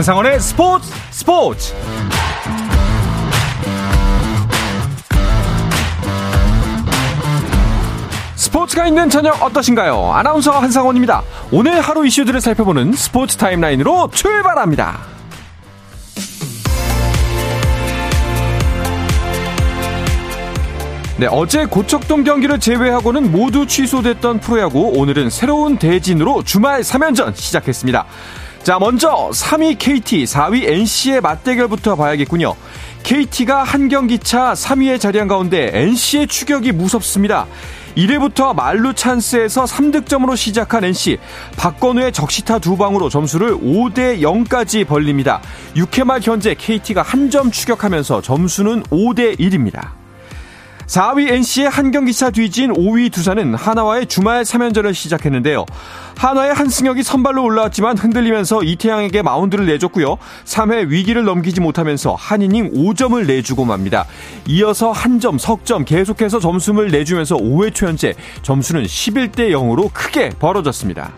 한상원의 스포츠 스포츠 스포츠가 있는 저녁 어떠신가요? 아나운서 한상원입니다. 오늘 하루 이슈들을 살펴보는 스포츠 타임라인으로 출발합니다. 네, 어제 고척동 경기를 제외하고는 모두 취소됐던 프로야구 오늘은 새로운 대진으로 주말 3연전 시작했습니다. 자, 먼저 3위 KT, 4위 NC의 맞대결부터 봐야겠군요. KT가 한 경기 차 3위에 자리한 가운데 NC의 추격이 무섭습니다. 1회부터 말루 찬스에서 3득점으로 시작한 NC. 박건우의 적시타 두 방으로 점수를 5대 0까지 벌립니다. 6회 말 현재 KT가 한 점 추격하면서 점수는 5대 1입니다. 4위 NC의 한 경기차 뒤진 5위 두산은 하나와의 주말 3연전을 시작했는데요. 한화의 한승혁이 선발로 올라왔지만 흔들리면서 이태양에게 마운드를 내줬고요. 3회 위기를 넘기지 못하면서 한 이닝 5점을 내주고 맙니다. 이어서 한 점, 석점 계속해서 점수를 내주면서 5회 초 현재 점수는 11대 0으로 크게 벌어졌습니다.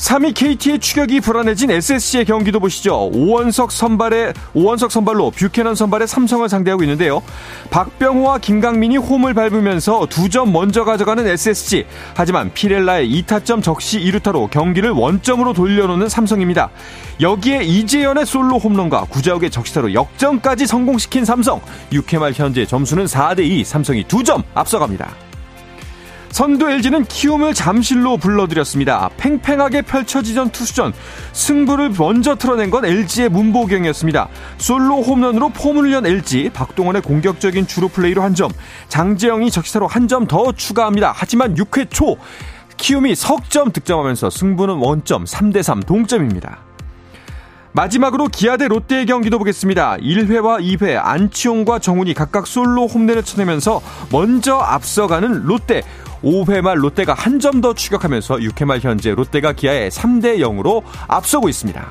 3위 KT의 추격이 불안해진 SSC의 경기도 보시죠. 오원석 선발의 오원석 선발로 뷰캐넌 선발의 삼성을 상대하고 있는데요. 박병호와 김강민이 홈을 밟으면서 두 점 먼저 가져가는 SSG. 하지만 피렐라의 2타점 적시 2루타로 경기를 원점으로 돌려놓는 삼성입니다. 여기에 이재현의 솔로 홈런과 구자욱의 적시타로 역전까지 성공시킨 삼성. 6회 말 현재 점수는 4대 2. 삼성이 두 점 앞서갑니다. 선두 LG는 키움을 잠실로 불러들였습니다. 팽팽하게 펼쳐지던 투수전 승부를 먼저 뚫어낸 건 LG의 문보경이었습니다. 솔로 홈런으로 포문을 연 LG 박동원의 공격적인 주루 플레이로 한 점, 장재영이 적시타로 한 점 더 추가합니다. 하지만 6회 초 키움이 석점 득점하면서 승부는 원점 3대3 동점입니다. 마지막으로 기아 대 롯데의 경기도 보겠습니다. 1회와 2회 안치홍과 정훈이 각각 솔로 홈런을 쳐내면서 먼저 앞서가는 롯데 5회 말 롯데가 한 점 더 추격하면서 6회 말 현재 롯데가 기아에 3대 0으로 앞서고 있습니다.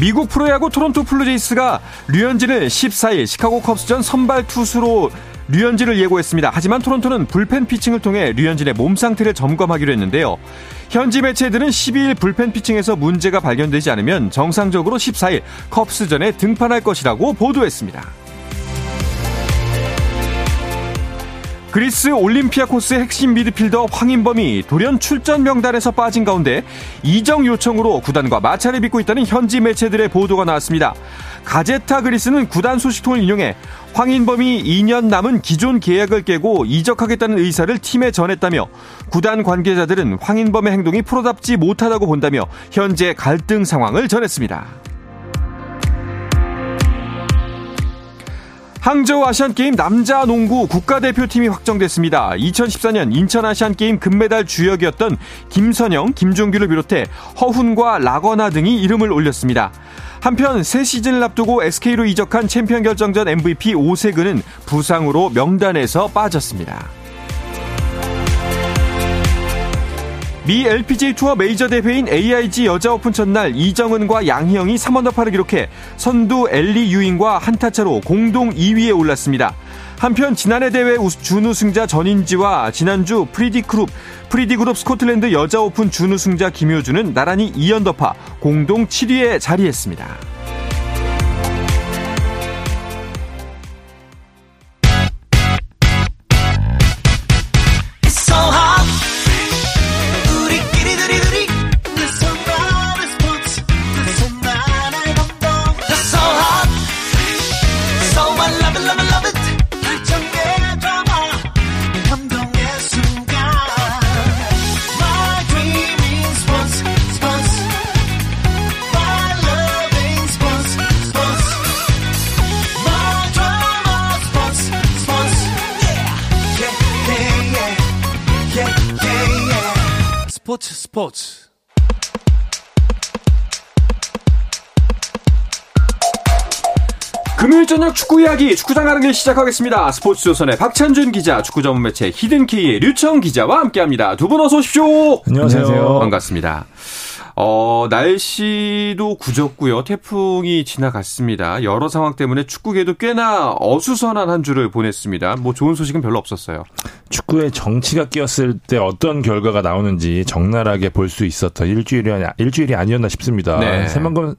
미국 프로야구 토론토 블루제이스가 류현진을 14일 시카고 컵스전 선발 투수로 류현진을 예고했습니다. 하지만 토론토는 불펜 피칭을 통해 류현진의 몸 상태를 점검하기로 했는데요. 현지 매체들은 12일 불펜 피칭에서 문제가 발견되지 않으면 정상적으로 14일 컵스전에 등판할 것이라고 보도했습니다. 그리스 올림피아코스의 핵심 미드필더 황인범이 돌연 출전 명단에서 빠진 가운데 이정 요청으로 구단과 마찰을 빚고 있다는 현지 매체들의 보도가 나왔습니다. 가제타 그리스는 구단 소식통을 인용해 황인범이 2년 남은 기존 계약을 깨고 이적하겠다는 의사를 팀에 전했다며 구단 관계자들은 황인범의 행동이 프로답지 못하다고 본다며 현재 갈등 상황을 전했습니다. 항저우 아시안게임 남자 농구 국가대표팀이 확정됐습니다. 2014년 인천 아시안게임 금메달 주역이었던 김선형, 김종규를 비롯해 허훈과 라건아 등이 이름을 올렸습니다. 한편 새 시즌을 앞두고 SK로 이적한 챔피언 결정전 MVP 오세근은 부상으로 명단에서 빠졌습니다. 미 LPGA 투어 메이저 대회인 AIG 여자 오픈 첫날 이정은과 양희영이 3언더파를 기록해 선두 앨리 유잉과 한타차로 공동 2위에 올랐습니다. 한편 지난해 대회 준우승자 전인지와 지난주 프리디그룹 프리디그룹 스코틀랜드 여자 오픈 준우승자 김효주는 나란히 2언더파 공동 7위에 자리했습니다. 스포츠 금요일 저녁 축구 이야기 축구장 가는 길 시작하겠습니다. 스포츠 조선의 박찬준 기자, 축구 전문 매체 히든키의 류청 기자와 함께합니다. 두 분 어서 오십시오. 안녕하세요. 반갑습니다. 어, 날씨도 굳었고요. 태풍이 지나갔습니다. 여러 상황 때문에 축구계도 꽤나 어수선한 한 주를 보냈습니다. 뭐 좋은 소식은 별로 없었어요. 축구에 정치가 끼었을 때 어떤 결과가 나오는지 적나라하게 볼 수 있었던 일주일이 일주일이 아니었나 싶습니다. 네. 세만금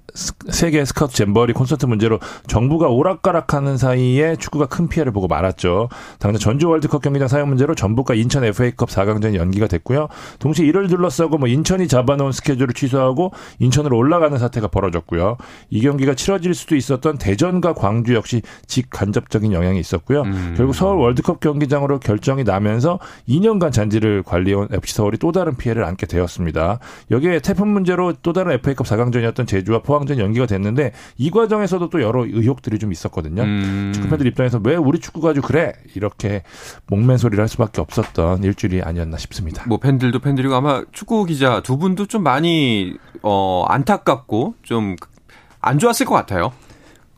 세계 스카우트 잼버리 콘서트 문제로 정부가 오락가락하는 사이에 축구가 큰 피해를 보고 말았죠. 당장 전주 월드컵 경기장 사용 문제로 전북과 인천 FA컵 4강전이 연기가 됐고요. 동시에 이를 둘러싸고 뭐 인천이 잡아놓은 스케줄을 취소하고 인천으로 올라가는 사태가 벌어졌고요. 이 경기가 치러질 수도 있었던 대전과 광주 역시 직간접적인 영향이 있었고요. 음. 결국 서울 월드컵 경기장으로 결정이 나 면서 2년간 잔지를 관리해온 FC 서울이 또 다른 피해를 안게 되었습니다. 여기에 태풍 문제로 또 다른 FA컵 4강전이었던 제주와 포항전 연기가 됐는데 이 과정에서도 또 여러 의혹들이 좀 있었거든요. 음. 축구팬들 입장에서 왜 우리 축구 가지고 그래 이렇게 목맨 소리를 할 수밖에 없었던 일주일이 아니었나 싶습니다. 뭐 팬들도 팬들이고 아마 축구 기자 두 분도 좀 많이 어 안타깝고 좀 안 좋았을 것 같아요.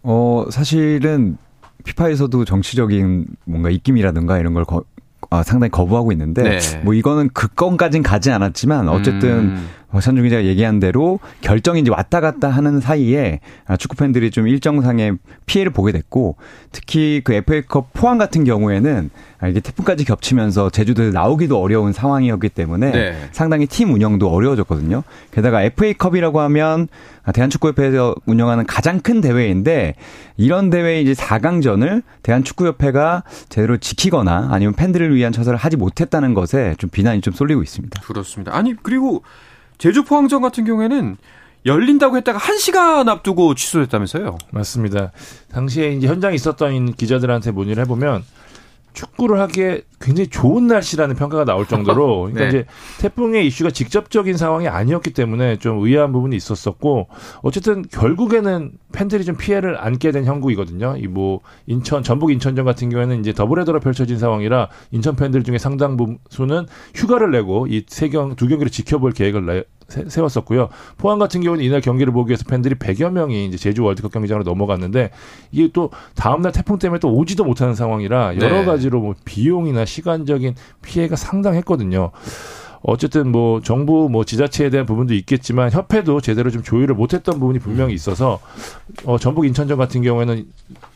어 사실은 피파에서도 정치적인 뭔가 입김이라든가 이런 걸 거, 아, 상당히 거부하고 있는데 네. 뭐 이거는 그 건까진 가지 않았지만 어쨌든 음. 산중 기자가 얘기한 대로 결정이 이제 왔다 갔다 하는 사이에 아, 축구 팬들이 좀 일정상의 피해를 보게 됐고 특히 그 FA컵 포항 같은 경우에는 아, 이게 태풍까지 겹치면서 제주도에 나오기도 어려운 상황이었기 때문에 네. 상당히 팀 운영도 어려워졌거든요. 게다가 FA컵이라고 하면 대한축구협회에서 운영하는 가장 큰 대회인데 이런 대회 이제 4강전을 대한축구협회가 제대로 지키거나 아니면 팬들을 위한 처사를 하지 못했다는 것에 좀 비난이 좀 쏠리고 있습니다. 그렇습니다. 아니 그리고 제주 포항전 같은 경우에는 열린다고 했다가 한 시간 앞두고 취소됐다면서요? 맞습니다. 당시에 이제 현장에 있었던 기자들한테 문의를 해보면 축구를 하기에 굉장히 좋은 날씨라는 평가가 나올 정도로 그러니까 네. 이제 태풍의 이슈가 직접적인 상황이 아니었기 때문에 좀 의아한 부분이 있었었고 어쨌든 결국에는 팬들이 좀 피해를 안게 된 형국이거든요. 이 뭐 인천 전북 인천전 같은 경우에는 이제 더블헤더로 펼쳐진 상황이라 인천 팬들 중에 상당 부분은 휴가를 내고 이 세 경 두 경기를 지켜볼 계획을 내, 세웠었고요. 포항 같은 경우는 이날 경기를 보기 위해서 팬들이 100여 명이 이제 제주 월드컵 경기장으로 넘어갔는데 이게 또 다음 날 태풍 때문에 또 오지도 못하는 상황이라 여러 네. 가지로 뭐 비용이나 시간적인 피해가 상당했거든요. 어쨌든 뭐 정부 뭐 지자체에 대한 부분도 있겠지만 협회도 제대로 좀 조율을 못했던 부분이 분명히 있어서 어 전북 인천전 같은 경우에는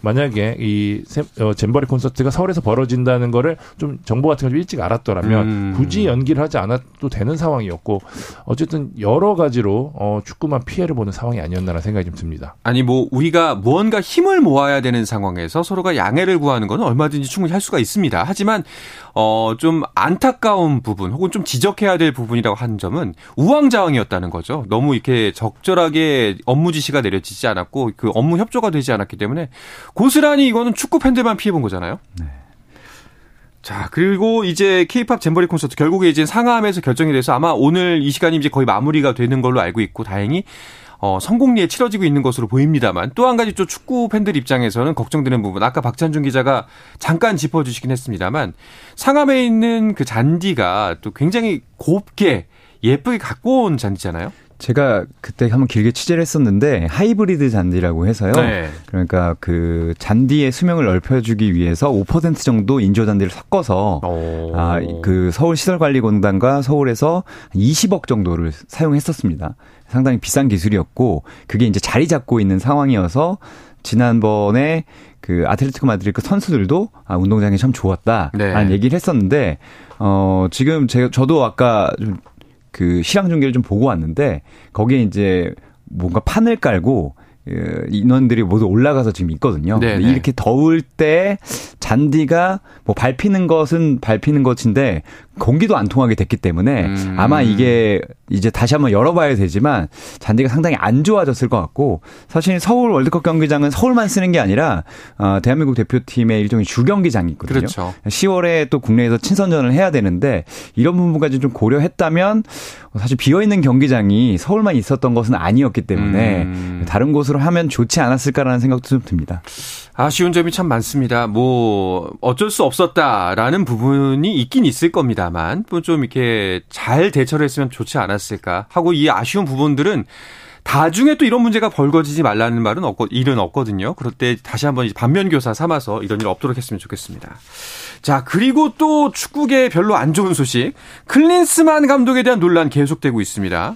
만약에 이 어, 잼버리 콘서트가 서울에서 벌어진다는 거를 좀 정부 같은 걸 일찍 알았더라면 음. 굳이 연기를 하지 않아도 되는 상황이었고 어쨌든 여러 가지로 어 축구만 피해를 보는 상황이 아니었나라는 생각이 좀 듭니다. 아니 뭐 우리가 무언가 힘을 모아야 되는 상황에서 서로가 양해를 구하는 건 얼마든지 충분히 할 수가 있습니다. 하지만 어 좀 안타까운 부분 혹은 좀 지적 지적해야 될 부분이라고 하는 점은 우왕좌왕이었다는 거죠. 너무 이렇게 적절하게 업무 지시가 내려지지 않았고 그 업무 협조가 되지 않았기 때문에 고스란히 이거는 축구 팬들만 피해 본 거잖아요. 네. 자, 그리고 이제 케이팝 잼버리 콘서트 결국에 이제 상암에서 결정이 돼서 아마 오늘 이 시간이 이제 거의 마무리가 되는 걸로 알고 있고 다행히 어, 성공리에 치러지고 있는 것으로 보입니다만 또 한 가지 또 축구 팬들 입장에서는 걱정되는 부분 아까 박찬준 기자가 잠깐 짚어주시긴 했습니다만 상암에 있는 그 잔디가 또 굉장히 곱게 예쁘게 갖고 온 잔디잖아요. 제가 그때 한번 길게 취재를 했었는데 하이브리드 잔디라고 해서요. 네. 그러니까 그 잔디의 수명을 넓혀주기 위해서 5% 정도 인조 잔디를 섞어서 아 그 서울 시설관리공단과 서울에서 20억 정도를 사용했었습니다. 상당히 비싼 기술이었고 그게 이제 자리 잡고 있는 상황이어서 지난번에 그 아틀레티코 마드리드 선수들도 아 운동장이 참 좋았다 라는 네. 얘기를 했었는데 어 지금 제가 저도 아까 좀 그 실황 중계를 좀 보고 왔는데 거기에 이제 뭔가 판을 깔고 그 인원들이 모두 올라가서 지금 있거든요. 네, 네. 이렇게 더울 때 잔디가 뭐 밟히는 것은 밟히는 것인데 공기도 안 통하게 됐기 때문에 음. 아마 이게 이제 다시 한번 열어봐야 되지만 잔디가 상당히 안 좋아졌을 것 같고 사실 서울 월드컵 경기장은 서울만 쓰는 게 아니라 어, 대한민국 대표팀의 일종의 주경기장이 있거든요. 그렇죠. 10월에 또 국내에서 친선전을 해야 되는데 이런 부분까지 좀 고려했다면 사실 비어 있는 경기장이 서울만 있었던 것은 아니었기 때문에 음. 다른 곳으로 하면 좋지 않았을까라는 생각도 좀 듭니다. 아쉬운 점이 참 많습니다. 뭐 어쩔 수 없었다라는 부분이 있긴 있을 겁니다 만뭐좀 이렇게 잘 대처를 했으면 좋지 않았을까 하고 이 아쉬운 부분들은 다중에 또 이런 문제가 벌거지지 말라는 말은 없고 일은 없거든요. 그럴 때 다시 한번 반면 교사 삼아서 이런 일 없도록 했으면 좋겠습니다. 자, 그리고 또 축구계 별로 안 좋은 소식. 클린스만 감독에 대한 논란 계속되고 있습니다.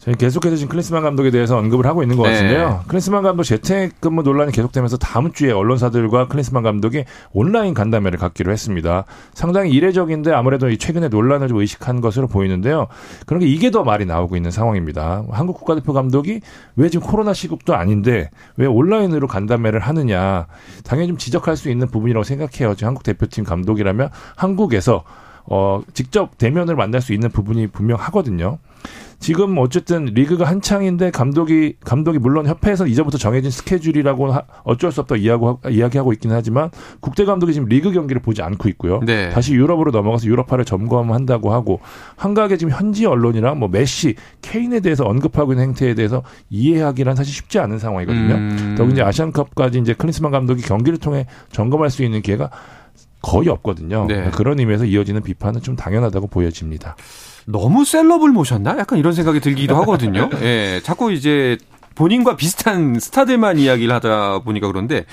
저희 계속해서 지금 클린스만 감독에 대해서 언급을 하고 있는 것 네. 같은데요. 클린스만 감독 재택근무 논란이 계속되면서 다음 주에 언론사들과 클린스만 감독이 온라인 간담회를 갖기로 했습니다. 상당히 이례적인데 아무래도 최근에 논란을 좀 의식한 것으로 보이는데요. 그런 게 이게 더 말이 나오고 있는 상황입니다. 한국 국가대표 감독이 왜 지금 코로나 시국도 아닌데 왜 온라인으로 간담회를 하느냐. 당연히 좀 지적할 수 있는 부분이라고 생각해요. 지금 한국 대표팀 감독이라면 한국에서 어, 직접 대면을 만날 수 있는 부분이 분명 하거든요. 지금 어쨌든 리그가 한창인데 감독이 감독이 물론 협회에서 이제부터 정해진 스케줄이라고 어쩔 수 없다 이야기하고, 이야기하고 있기는 하지만 국대 감독이 지금 리그 경기를 보지 않고 있고요. 네. 다시 유럽으로 넘어가서 유럽파를 점검한다고 하고 한가하게 지금 현지 언론이랑 뭐 메시, 케인에 대해서 언급하고 있는 행태에 대해서 이해하기란 사실 쉽지 않은 상황이거든요. 음. 더군다나 아시안컵까지 이제 클린스만 감독이 경기를 통해 점검할 수 있는 기회가 거의 없거든요. 네. 그런 의미에서 이어지는 비판은 좀 당연하다고 보여집니다. 너무 셀럽을 모셨나? 약간 이런 생각이 들기도 하거든요. 예, 자꾸 이제 본인과 비슷한 스타들만 이야기를 하다 보니까 그런데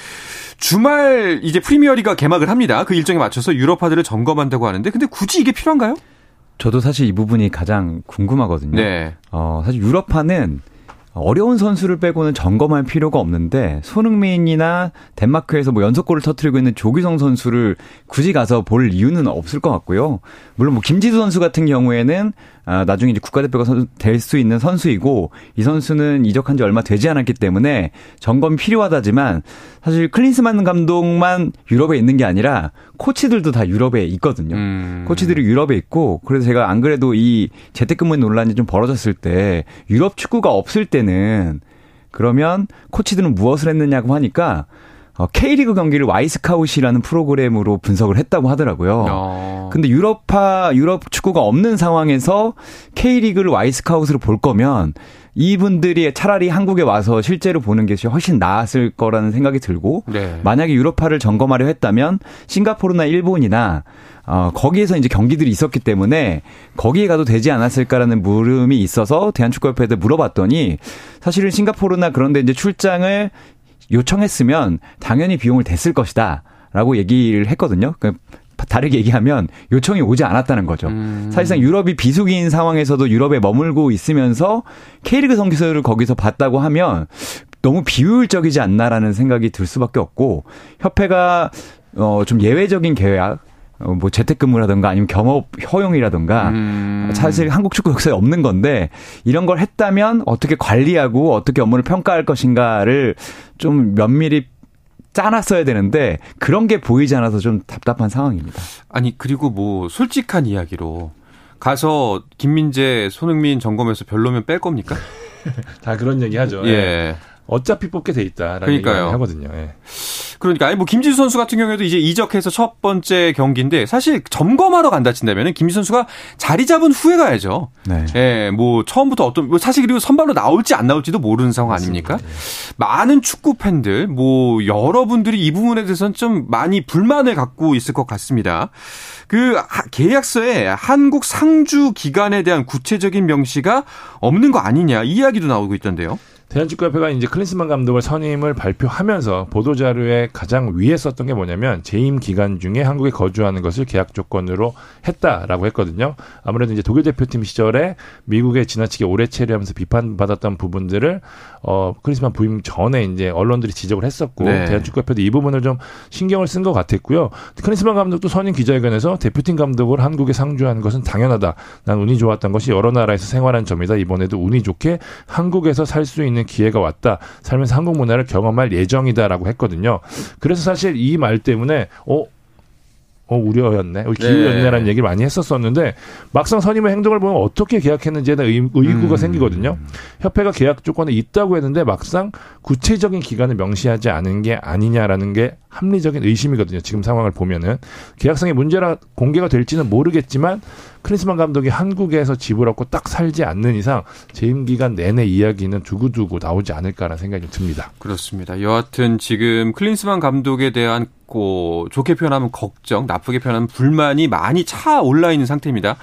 주말 이제 프리미어리가 개막을 합니다. 그 일정에 맞춰서 유럽파들을 점검한다고 하는데 근데 굳이 이게 필요한가요? 저도 사실 이 부분이 가장 궁금하거든요. 네. 어, 사실 유럽파는 어려운 선수를 빼고는 점검할 필요가 없는데 손흥민이나 덴마크에서 뭐 연속골을 터트리고 있는 조기성 선수를 굳이 가서 볼 이유는 없을 것 같고요. 물론 뭐 김지수 선수 같은 경우에는 아, 나중에 이제 국가대표가 될 수 있는 선수이고 이 선수는 이적한 지 얼마 되지 않았기 때문에 점검이 필요하다지만 사실 클린스만 감독만 유럽에 있는 게 아니라 코치들도 다 유럽에 있거든요. 음. 코치들이 유럽에 있고 그래서 제가 안 그래도 이 재택근무 논란이 좀 벌어졌을 때 유럽 축구가 없을 때는 그러면 코치들은 무엇을 했느냐고 하니까 어, K리그 경기를 Wyscout이라는 프로그램으로 분석을 했다고 하더라고요. 어. 근데 유럽파, 유럽 축구가 없는 상황에서 K리그를 Wyscout으로 볼 거면 이분들이 차라리 한국에 와서 실제로 보는 게 훨씬 나았을 거라는 생각이 들고 네. 만약에 유럽파를 점검하려 했다면 싱가포르나 일본이나 어, 거기에서 이제 경기들이 있었기 때문에 거기에 가도 되지 않았을까라는 물음이 있어서 대한축구협회에 물어봤더니 사실은 싱가포르나 그런데 이제 출장을 요청했으면 당연히 비용을 댔을 것이다. 라고 얘기를 했거든요. 그 다르게 얘기하면 요청이 오지 않았다는 거죠. 음. 사실상 유럽이 비수기인 상황에서도 유럽에 머물고 있으면서 K리그 성기서를 거기서 봤다고 하면 너무 비효율적이지 않나라는 생각이 들 수밖에 없고 협회가 어 좀 예외적인 계약 어, 뭐 재택근무라든가 아니면 겸업 허용이라든가 음. 사실 한국 축구 역사에 없는 건데 이런 걸 했다면 어떻게 관리하고 어떻게 업무를 평가할 것인가를 좀 면밀히 짜놨어야 되는데 그런 게 보이지 않아서 좀 답답한 상황입니다. 아니 그리고 뭐 솔직한 이야기로 가서 김민재, 손흥민 점검해서 별로면 뺄 겁니까? 다 그런 얘기 하죠. 예. 예. 어차피 뽑게 돼 있다라는 그러니까요. 얘기 하거든요. 예. 그러니까 아니 뭐 김지수 선수 같은 경우에도 이제 이적해서 첫 번째 경기인데 사실 점검하러 간다 친다면은 김지수 선수가 자리 잡은 후에 가야죠. 네. 예, 뭐 처음부터 어떤 뭐 사실 그리고 선발로 나올지 안 나올지도 모르는 상황 아닙니까? 네. 많은 축구 팬들 뭐 여러분들이 이 부분에 대해서는 좀 많이 불만을 갖고 있을 것 같습니다. 그 계약서에 한국 상주 기간에 대한 구체적인 명시가 없는 거 아니냐 이야기도 나오고 있던데요. 대한축구협회가 이제 클린스만 감독을 선임을 발표하면서 보도자료에 가장 위에 썼던 게 뭐냐면 재임 기간 중에 한국에 거주하는 것을 계약 조건으로 했다라고 했거든요. 아무래도 이제 독일 대표팀 시절에 미국에 지나치게 오래 체류하면서 비판받았던 부분들을 어 클린스만 부임 전에 이제 언론들이 지적을 했었고 네. 대한축구협회도 이 부분을 좀 신경을 쓴 것 같았고요. 클린스만 감독도 선임 기자회견에서 대표팀 감독을 한국에 상주하는 것은 당연하다. 난 운이 좋았던 것이 여러 나라에서 생활한 점이다. 이번에도 운이 좋게 한국에서 살 수 있는 있는 기회가 왔다. 살면서 한국 문화를 경험할 예정이다라고 했거든요. 그래서 사실 이 말 때문에 어 어, 우려였네, 어, 기우였네라는 네. 얘기를 많이 했었었는데 막상 선임의 행동을 보면 어떻게 계약했는지에 대한 의, 의구가 음. 생기거든요. 협회가 계약 조건에 있다고 했는데 막상 구체적인 기간을 명시하지 않은 게 아니냐라는 게 합리적인 의심이거든요. 지금 상황을 보면은 계약상의 문제라 공개가 될지는 모르겠지만 크리스만 감독이 한국에서 집을 얻고 딱 살지 않는 이상 재임 기간 내내 이야기는 두고두고 나오지 않을까라는 생각이 좀 듭니다. 그렇습니다. 여하튼 지금 클린스만 감독에 대한 고 좋게 표현하면 걱정, 나쁘게 표현하면 불만이 많이 차 올라 있는 상태입니다.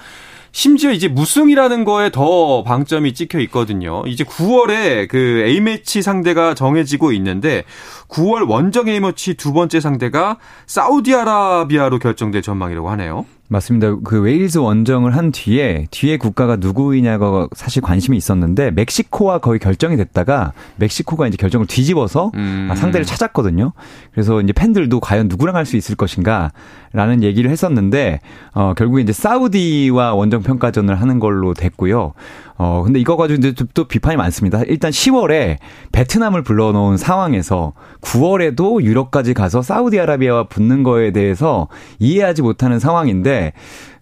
심지어 이제 무승이라는 거에 더 방점이 찍혀 있거든요. 이제 9월에 그 A매치 상대가 정해지고 있는데 9월 원정 A매치 두 번째 상대가 사우디아라비아로 결정될 전망이라고 하네요. 맞습니다. 그 웨일즈 원정을 한 뒤에 뒤에 국가가 누구이냐가 사실 관심이 있었는데 멕시코와 거의 결정이 됐다가 멕시코가 이제 결정을 뒤집어서 음. 상대를 찾았거든요. 그래서 이제 팬들도 과연 누구랑 할 수 있을 것인가라는 얘기를 했었는데 어 결국에 이제 사우디와 원정 평가전을 하는 걸로 됐고요. 어, 근데 이거 가지고 이제 또 비판이 많습니다. 일단 10월에 베트남을 불러놓은 상황에서 9월에도 유럽까지 가서 사우디아라비아와 붙는 거에 대해서 이해하지 못하는 상황인데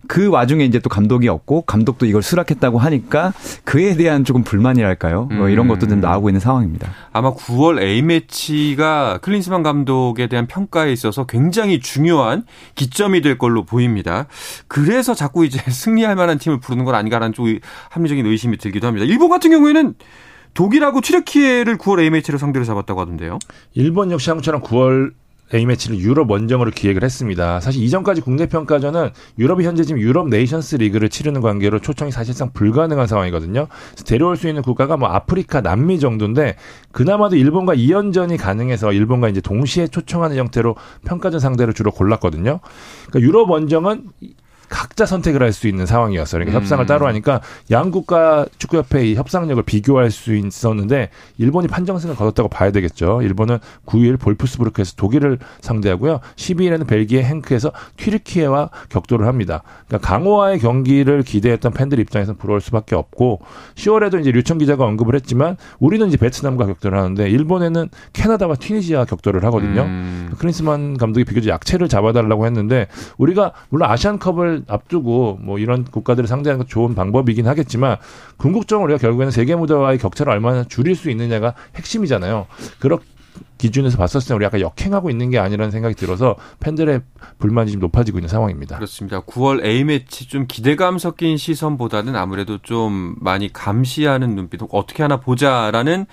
그 와중에 이제 또 감독이 없고 감독도 이걸 수락했다고 하니까 그에 대한 조금 불만이랄까요? 뭐 이런 것도 좀 음. 나오고 있는 상황입니다. 아마 9월 A매치가 클린스만 감독에 대한 평가에 있어서 굉장히 중요한 기점이 될 걸로 보입니다. 그래서 자꾸 이제 승리할 만한 팀을 부르는 건 아닌가라는 좀 합리적인 의심이 들기도 합니다. 일본 같은 경우에는 독일하고 튀르키예를 9월 A매치로 상대로 잡았다고 하던데요. 일본 역시 한국처럼 9월 A매치를 유럽 원정으로 기획을 했습니다. 사실 이전까지 국내 평가전은 유럽이 현재 지금 유럽 네이션스 리그를 치르는 관계로 초청이 사실상 불가능한 상황이거든요. 데려올 수 있는 국가가 뭐 아프리카, 남미 정도인데 그나마도 일본과 2연전이 가능해서 일본과 이제 동시에 초청하는 형태로 평가전 상대로 주로 골랐거든요. 그러니까 유럽 원정은 각자 선택을 할 수 있는 상황이었어요. 그러니까 음. 협상을 따로 하니까 양국과 축구협회 의 협상력을 비교할 수 있었는데 일본이 판정승을 거뒀다고 봐야 되겠죠. 일본은 9일 볼프스부르크에서 독일을 상대하고요. 12일에는 벨기에 행크에서 튀르키예와 격돌을 합니다. 그러니까 강호와의 경기를 기대했던 팬들 입장에서는 부러울 수밖에 없고 10월에도 이제 류청 기자가 언급을 했지만 우리는 이제 베트남과 격돌을 하는데 일본에는 캐나다와 튀니지아 격돌을 하거든요. 음. 크리스만 감독이 비교적 약체를 잡아달라고 했는데 우리가 물론 아시안컵을 앞두고 뭐 이런 국가들을 상대하는 것 좋은 방법이긴 하겠지만 궁극적으로 우리가 결국에는 세계 무대와의 격차를 얼마나 줄일 수 있느냐가 핵심이잖아요. 그렇 기준에서 봤었을 때 우리 약간 역행하고 있는 게 아니라는 생각이 들어서 팬들의 불만이 좀 높아지고 있는 상황입니다. 그렇습니다. 9월 A매치 좀 기대감 섞인 시선보다는 아무래도 좀 많이 감시하는 눈빛, 어떻게 하나 보자라는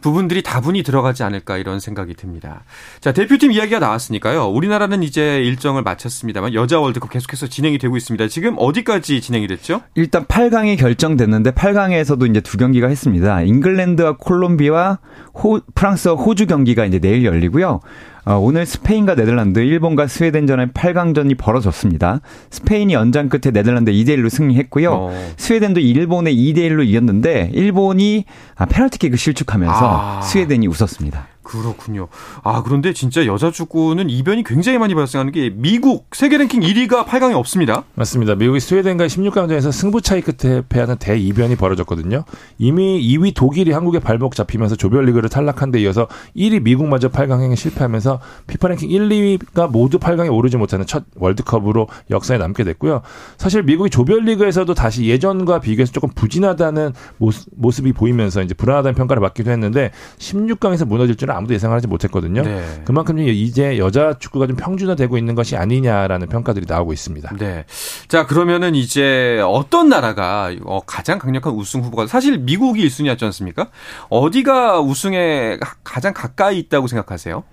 부분들이 다분히 들어가지 않을까 이런 생각이 듭니다. 자, 대표팀 이야기가 나왔으니까요. 우리나라는 이제 일정을 마쳤습니다만 여자 월드컵 계속해서 진행이 되고 있습니다. 지금 어디까지 진행이 됐죠? 일단 8강이 결정됐는데 8강에서도 이제 두 경기가 했습니다. 잉글랜드와 콜롬비아, 호, 프랑스와 호주 경기가 이제 내일 열리고요. 어, 오늘 스페인과 네덜란드, 일본과 스웨덴전의 8강전이 벌어졌습니다. 스페인이 연장 끝에 네덜란드 2대 1로 승리했고요. 어. 스웨덴도 일본에 2대 1로 이겼는데 일본이 아, 페널티킥을 실축하면서 아. 스웨덴이 웃었습니다. 그렇군요. 아, 그런데 진짜 여자 축구는 이변이 굉장히 많이 발생하는 게 미국 세계 랭킹 1위가 8강에 없습니다. 맞습니다. 미국이 스웨덴과의 16강전에서 승부 차이 끝에 패하는 대이변이 벌어졌거든요. 이미 2위 독일이 한국에 발목 잡히면서 조별리그를 탈락한 데 이어서 1위 미국마저 8강행에 실패하면서 피파 랭킹 1, 2위가 모두 8강에 오르지 못하는 첫 월드컵으로 역사에 남게 됐고요. 사실 미국이 조별리그에서도 다시 예전과 비교해서 조금 부진하다는 모습, 이 보이면서 이제 불안하다는 평가를 받기도 했는데 16강에서 무너질 줄은 아무도 예상하지 못했거든요. 네. 그만큼 이제 여자 축구가 좀 평준화되고 있는 것이 아니냐라는 평가들이 나오고 있습니다. 네. 자 그러면은 이제 어떤 나라가 어, 가장 강력한 우승 후보가 사실 미국이 1순위였지 않습니까? 어디가 우승에 가장 가까이 있다고 생각하세요?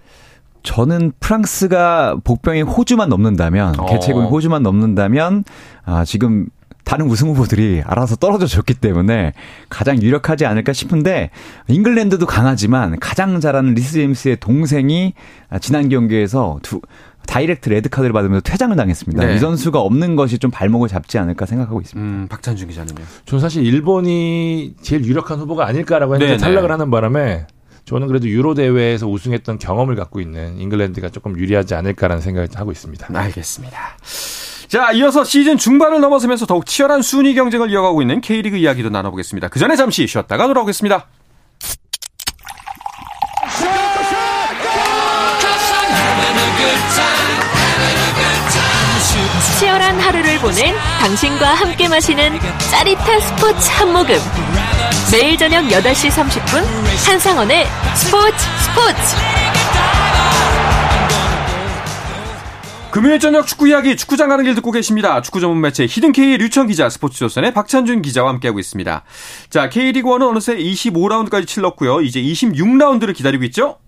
저는 프랑스가 복병이 호주만 넘는다면 어. 개최국이 호주만 넘는다면 아, 지금 다른 우승 후보들이 알아서 떨어져 줬기 때문에 가장 유력하지 않을까 싶은데 잉글랜드도 강하지만 가장 잘하는 리스 제임스의 동생이 지난 경기에서 두 다이렉트 레드 카드를 받으면서 퇴장을 당했습니다. 네. 이 선수가 없는 것이 좀 발목을 잡지 않을까 생각하고 있습니다. 음, 박찬준 기자는요. 저는 사실 일본이 제일 유력한 후보가 아닐까라고 했는데 네, 네. 탈락을 하는 바람에 저는 그래도 유로 대회에서 우승했던 경험을 갖고 있는 잉글랜드가 조금 유리하지 않을까라는 생각을 하고 있습니다. 알겠습니다. 자, 이어서 시즌 중반을 넘어서면서 더욱 치열한 순위 경쟁을 이어가고 있는 K리그 이야기도 나눠보겠습니다. 그 전에 잠시 쉬었다가 돌아오겠습니다. 치열한 하루를 보낸 당신과 함께 마시는 짜릿한 스포츠 한 모금. 매일 저녁 8시 30분 한상원의 스포츠 스포츠. 금요일 저녁 축구 이야기 축구장 가는 길 듣고 계십니다. 축구 전문 매체 히든K 류청 기자 스포츠조선의 박찬준 기자와 함께하고 있습니다. 자 K리그1은 어느새 25라운드까지 치렀고요. 이제 26라운드를 기다리고 있죠?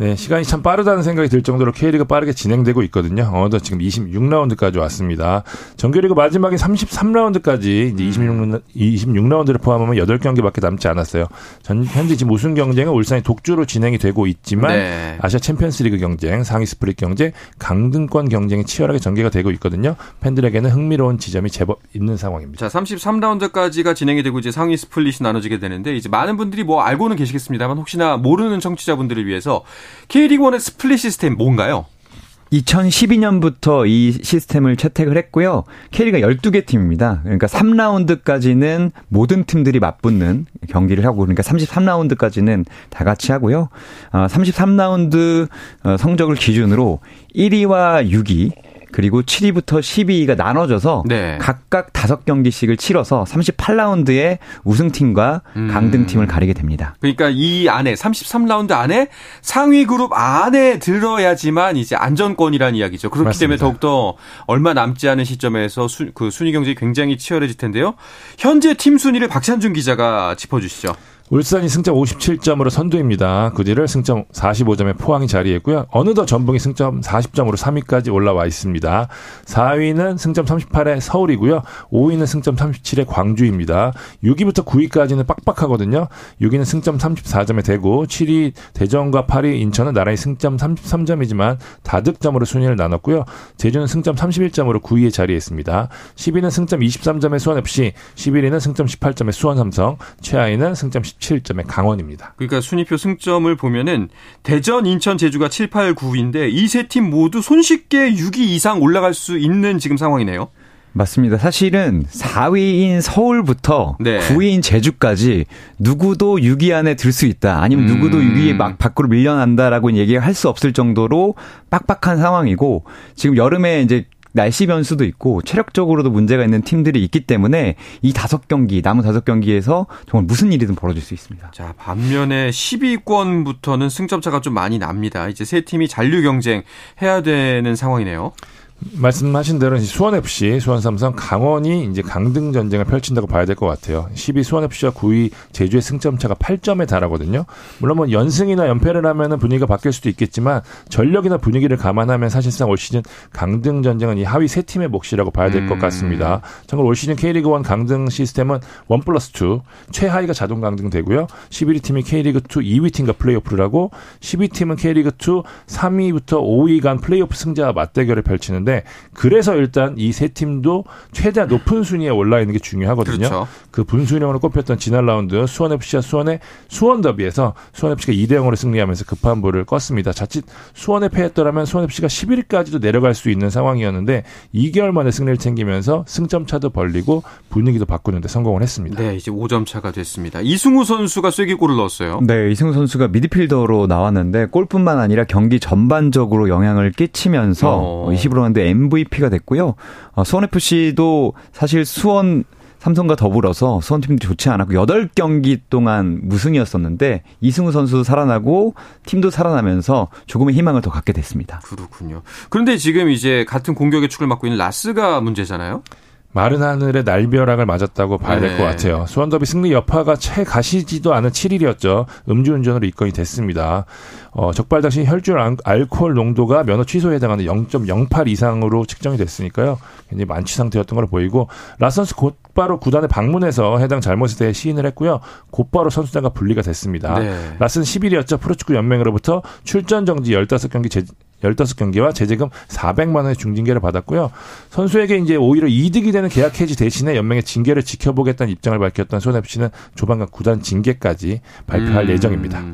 네, 시간이 참 빠르다는 생각이 들 정도로 K리그 빠르게 진행되고 있거든요. 어느덧 지금 26라운드까지 왔습니다. 정규리그 마지막인 33라운드까지 이제 26, 26라운드를 포함하면 8경기밖에 남지 않았어요. 전, 현재 지금 우승 경쟁은 울산이 독주로 진행이 되고 있지만 네. 아시아 챔피언스리그 경쟁, 상위 스플릿 경쟁, 강등권 경쟁이 치열하게 전개가 되고 있거든요. 팬들에게는 흥미로운 지점이 제법 있는 상황입니다. 자, 33라운드까지가 진행이 되고 이제 상위 스플릿이 나눠지게 되는데 이제 많은 분들이 뭐 알고는 계시겠습니다만 혹시나 모르는 청취자분들을 위해서 K리그1의 스플릿 시스템 뭔가요? 2012년부터 이 시스템을 채택을 했고요. K리그가 12개 팀입니다. 그러니까 3라운드까지는 모든 팀들이 맞붙는 경기를 하고 그러니까 33라운드까지는 다 같이 하고요. 33라운드 어, 어, 성적을 기준으로 1위와 6위 그리고 7위부터 12위가 나눠져서 네. 각각 5경기씩을 치러서 38라운드에 우승팀과 음. 강등팀을 가리게 됩니다. 그러니까 이 안에 33라운드 안에 상위 그룹 안에 들어야지만 이제 안전권이라는 이야기죠. 그렇기 맞습니다. 때문에 더욱더 얼마 남지 않은 시점에서 수, 그 순위 경쟁이 굉장히 치열해질 텐데요. 현재 팀 순위를 박찬준 기자가 짚어주시죠. 울산이 승점 57점으로 선두입니다. 그 뒤를 승점 45점에 포항이 자리했고요. 어느덧 전북이 승점 40점으로 3위까지 올라와 있습니다. 4위는 승점 38에 서울이고요. 5위는 승점 37에 광주입니다. 6위부터 9위까지는 빡빡하거든요. 6위는 승점 34점에 대구, 7위 대전과 8위 인천은 나란히 승점 33점이지만 다득점으로 순위를 나눴고요. 제주는 승점 31점으로 9위에 자리했습니다. 10위는 승점 23점의 수원FC, 11위는 승점 18점의 수원 삼성, 최하위는 승점 17점의 강원입니다. 그러니까 순위표 승점을 보면은 대전, 인천, 제주가 7, 8, 9인데 이 세 팀 모두 손쉽게 6위 이상 올라갈 수 있는 지금 상황이네요. 맞습니다. 사실은 4위인 서울부터 네. 9위인 제주까지 누구도 6위 안에 들 수 있다. 아니면 누구도 음. 6위에 막 밖으로 밀려난다라고 얘기를 할수 없을 정도로 빡빡한 상황이고 지금 여름에 이제 날씨 변수도 있고 체력적으로도 문제가 있는 팀들이 있기 때문에 이 다섯 경기 남은 다섯 경기에서 정말 무슨 일이든 벌어질 수 있습니다. 자 반면에 10위권부터는 승점 차가 좀 많이 납니다. 이제 세 팀이 잔류 경쟁 해야 되는 상황이네요. 말씀하신 대로 수원 FC, 수원 삼성, 강원이 이제 강등 전쟁을 펼친다고 봐야 될 것 같아요. 10위 수원 FC와 9위 제주의 승점 차가 8점에 달하거든요. 물론 뭐 연승이나 연패를 하면은 분위기가 바뀔 수도 있겠지만 전력이나 분위기를 감안하면 사실상 올 시즌 강등 전쟁은 이 하위 세 팀의 몫이라고 봐야 될것 음. 같습니다. 참고로 올 시즌 K리그 1 강등 시스템은 1 플러스 2 최하위가 자동 강등되고요. 11위 팀이 K리그 2 2위 팀과 플레이오프를 하고 12위 팀은 K리그 2 3위부터 5위 간 플레이오프 승자와 맞대결을 펼치는데 건데 그래서 일단 이 세 팀도 최대한 높은 순위에 올라 있는 게 중요하거든요. 그렇죠. 그 분수령으로 꼽혔던 지난 라운드 수원 FC와 수원의 수원 더비에서 수원 FC가 2대 0으로 승리하면서 급한 불을 껐습니다. 자칫 수원에 패했더라면 수원 FC가 11위까지도 내려갈 수 있는 상황이었는데 2개월 만에 승리를 챙기면서 승점 차도 벌리고 분위기도 바꾸는데 성공을 했습니다. 네, 이제 5점 차가 됐습니다. 이승우 선수가 쐐기골을 넣었어요. 네, 이승우 선수가 미드필더로 나왔는데 골뿐만 아니라 경기 전반적으로 영향을 끼치면서 어. 20라운드 가운데 MVP가 됐고요. 어, 수원 FC도 사실 수원 삼성과 더불어서 수원팀도 좋지 않았고 8경기 동안 무승이었었는데 이승우 선수 살아나고 팀도 살아나면서 조금의 희망을 더 갖게 됐습니다. 그렇군요. 그런데 지금 이제 같은 공격의 축을 맡고 있는 라스가 문제잖아요. 마른 하늘의 날벼락을 맞았다고 봐야 될것 네. 같아요. 수원더비 승리 여파가 채 가시지도 않은 7일이었죠. 음주운전으로 입건이 됐습니다. 어, 적발 당시 혈중 알코올 농도가 면허 취소에 해당하는 0.08 이상으로 측정이 됐으니까요. 굉장히 만취 상태였던 걸로 보이고 라선스 곧바로 구단에 방문해서 해당 잘못에 대해 시인을 했고요. 곧바로 선수단과 분리가 됐습니다. 네. 라슨 10일이었죠. 프로축구 연맹으로부터 출전 정지 15경기 제, 15경기와 제재금 400만 원의 중징계를 받았고요. 선수에게 이제 오히려 이득이 되는 계약 해지 대신에 연맹의 징계를 지켜보겠다는 입장을 밝혔던 수원FC는 조만간 구단 징계까지 발표할 음, 예정입니다.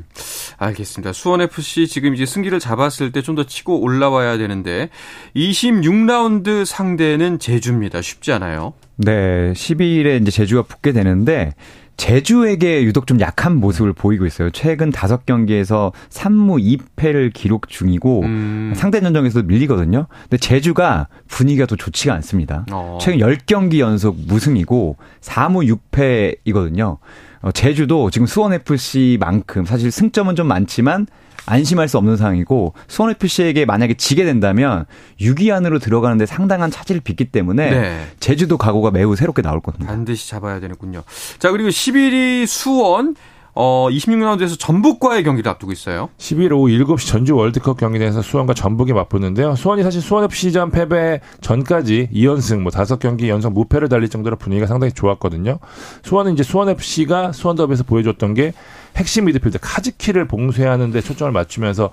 알겠습니다. 수원FC 지금 이제 승기를 잡았을 때 좀 더 치고 올라와야 되는데 26라운드 상대는 제주입니다. 쉽지 않아요. 네, 12일에 이제 제주가 붙게 되는데 제주에게 유독 좀 약한 모습을 보이고 있어요. 최근 다섯 경기에서 3무 2패를 기록 중이고 음. 상대 전적에서도 밀리거든요. 근데 제주가 분위기가 또 좋지가 않습니다. 어. 최근 10경기 연속 무승이고 4무 6패이거든요. 어, 제주도 지금 수원FC만큼 사실 승점은 좀 많지만 안심할 수 없는 상황이고 수원 FC에게 만약에 지게 된다면 6위 안으로 들어가는데 상당한 차질을 빚기 때문에 네. 제주도 각오가 매우 새롭게 나올 겁니다. 반드시 잡아야 되는군요. 자 그리고 11위 수원 어, 26라운드에서 전북과의 경기를 앞두고 있어요. 11일 오후 7시 전주 월드컵 경기장에서 수원과 전북이 맞붙는데요. 수원이 사실 수원FC전 패배 전까지 2연승 뭐 5경기 연속 무패를 달릴 정도로 분위기가 상당히 좋았거든요. 수원은 이제 수원FC가 수원더비에서 보여줬던 게 핵심 미드필더 카즈키를 봉쇄하는데 초점을 맞추면서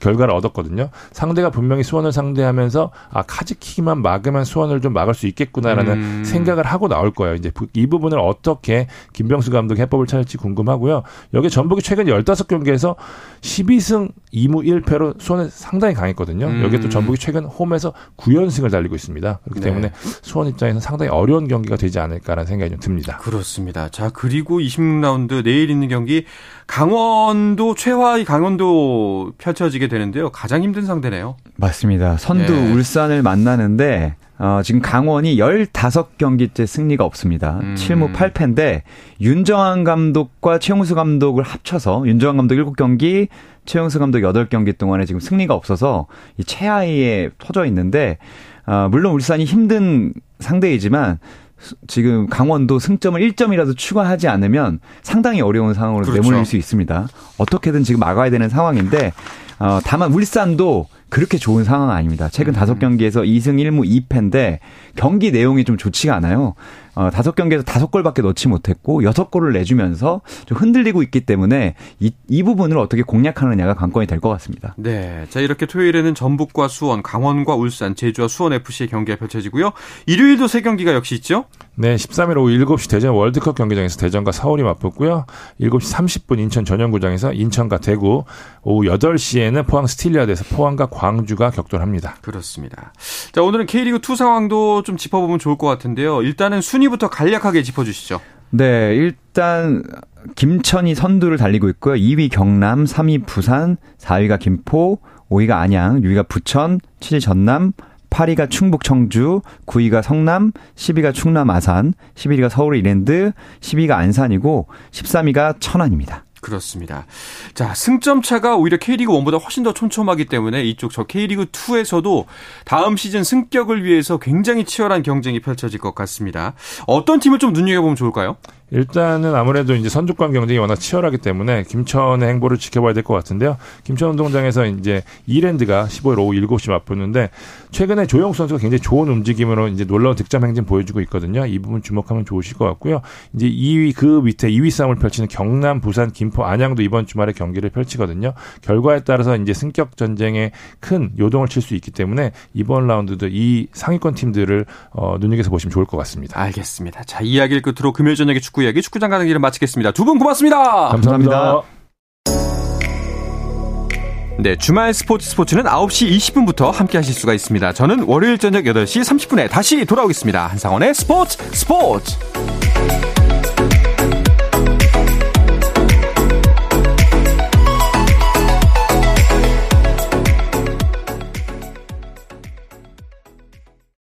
결과를 얻었거든요. 상대가 분명히 수원을 상대하면서 아 카즈키만 막으면 수원을 좀 막을 수 있겠구나라는 음. 생각을 하고 나올 거예요. 이제 이 부분을 어떻게 김병수 감독이 해법을 찾을지 궁금하고요. 여기 전북이 최근 15경기에서 12승 2무 1패로 수원은 상당히 강했거든요. 음. 여기에 또 전북이 최근 홈에서 9연승을 달리고 있습니다. 그렇기 네. 때문에 수원 입장에서는 상당히 어려운 경기가 되지 않을까라는 생각이 좀 듭니다. 그렇습니다. 자, 그리고 26라운드 내일 있는 경기 강원도 최하위 강원도 펼쳐지게 되는데요. 가장 힘든 상대네요. 맞습니다. 선두 네. 울산을 만나는데 어, 지금 강원이 15경기째 승리가 없습니다. 음. 7무 8패인데 윤정환 감독과 최용수 감독을 합쳐서 윤정환 감독 7경기, 최용수 감독 8경기 동안에 지금 승리가 없어서 이 최하위에 터져 있는데 어, 물론 울산이 힘든 상대이지만 지금 강원도 승점을 1점이라도 추가하지 않으면 상당히 어려운 상황으로 그렇죠. 내몰릴 수 있습니다. 어떻게든 지금 막아야 되는 상황인데 어, 다만 울산도 그렇게 좋은 상황 아닙니다. 최근 음. 다섯 음. 경기에서 2승 1무 2패인데 경기 내용이 좀 좋지가 않아요. 어, 다섯 경기에서 다섯 골밖에 넣지 못했고 여섯 골을 내주면서 좀 흔들리고 있기 때문에 이, 이 부분을 어떻게 공략하느냐가 관건이 될 것 같습니다. 네. 자, 이렇게 토요일에는 전북과 수원, 강원과 울산, 제주와 수원 FC의 경기가 펼쳐지고요. 일요일도 세 경기가 역시 있죠? 네. 13일 오후 7시 대전 월드컵 경기장에서 대전과 서울이 맞붙고요. 7시 30분 인천 전용구장에서 인천과 대구, 오후 8시에는 포항 스틸야드에서 포항과 광주가 격돌합니다. 그렇습니다. 자, 오늘은 K리그 2 상황도 좀 짚어보면 좋을 것 같은데요. 일단은 순위부터 간략하게 짚어주시죠. 네, 일단 김천이 선두를 달리고 있고요. 2위 경남, 3위 부산, 4위가 김포, 5위가 안양, 6위가 부천, 7위 전남, 8위가 충북 청주, 9위가 성남, 10위가 충남 아산, 11위가 서울 이랜드, 10위가 안산이고 13위가 천안입니다. 그렇습니다. 자, 승점 차가 오히려 K리그 1보다 훨씬 더 촘촘하기 때문에 이쪽 저 K리그 2에서도 다음 시즌 승격을 위해서 굉장히 치열한 경쟁이 펼쳐질 것 같습니다. 어떤 팀을 좀 눈여겨보면 좋을까요? 일단은 아무래도 이제 선두권 경쟁이 워낙 치열하기 때문에 김천의 행보를 지켜봐야 될 것 같은데요. 김천 운동장에서 이제 이랜드가 15일 오후 7시 맞붙는데 최근에 조영 선수가 굉장히 좋은 움직임으로 이제 놀라운 득점 행진 보여주고 있거든요. 이 부분 주목하면 좋으실 것 같고요. 이제 2위 그 밑에 2위 싸움을 펼치는 경남, 부산, 김포, 안양도 이번 주말에 경기를 펼치거든요. 결과에 따라서 이제 승격 전쟁에 큰 요동을 칠 수 있기 때문에 이번 라운드도 이 상위권 팀들을 어, 눈여겨서 보시면 좋을 것 같습니다. 알겠습니다. 자, 이야기를 끝으로 금요일 저녁에 축구 축구 이야기 축구장 가는 길을 마치겠습니다. 두 분 고맙습니다. 감사합니다. 네, 주말 스포츠 스포츠는 9시 20분부터 함께 하실 수가 있습니다. 저는 월요일 저녁 8시 30분에 다시 돌아오겠습니다. 한상원의 스포츠 스포츠!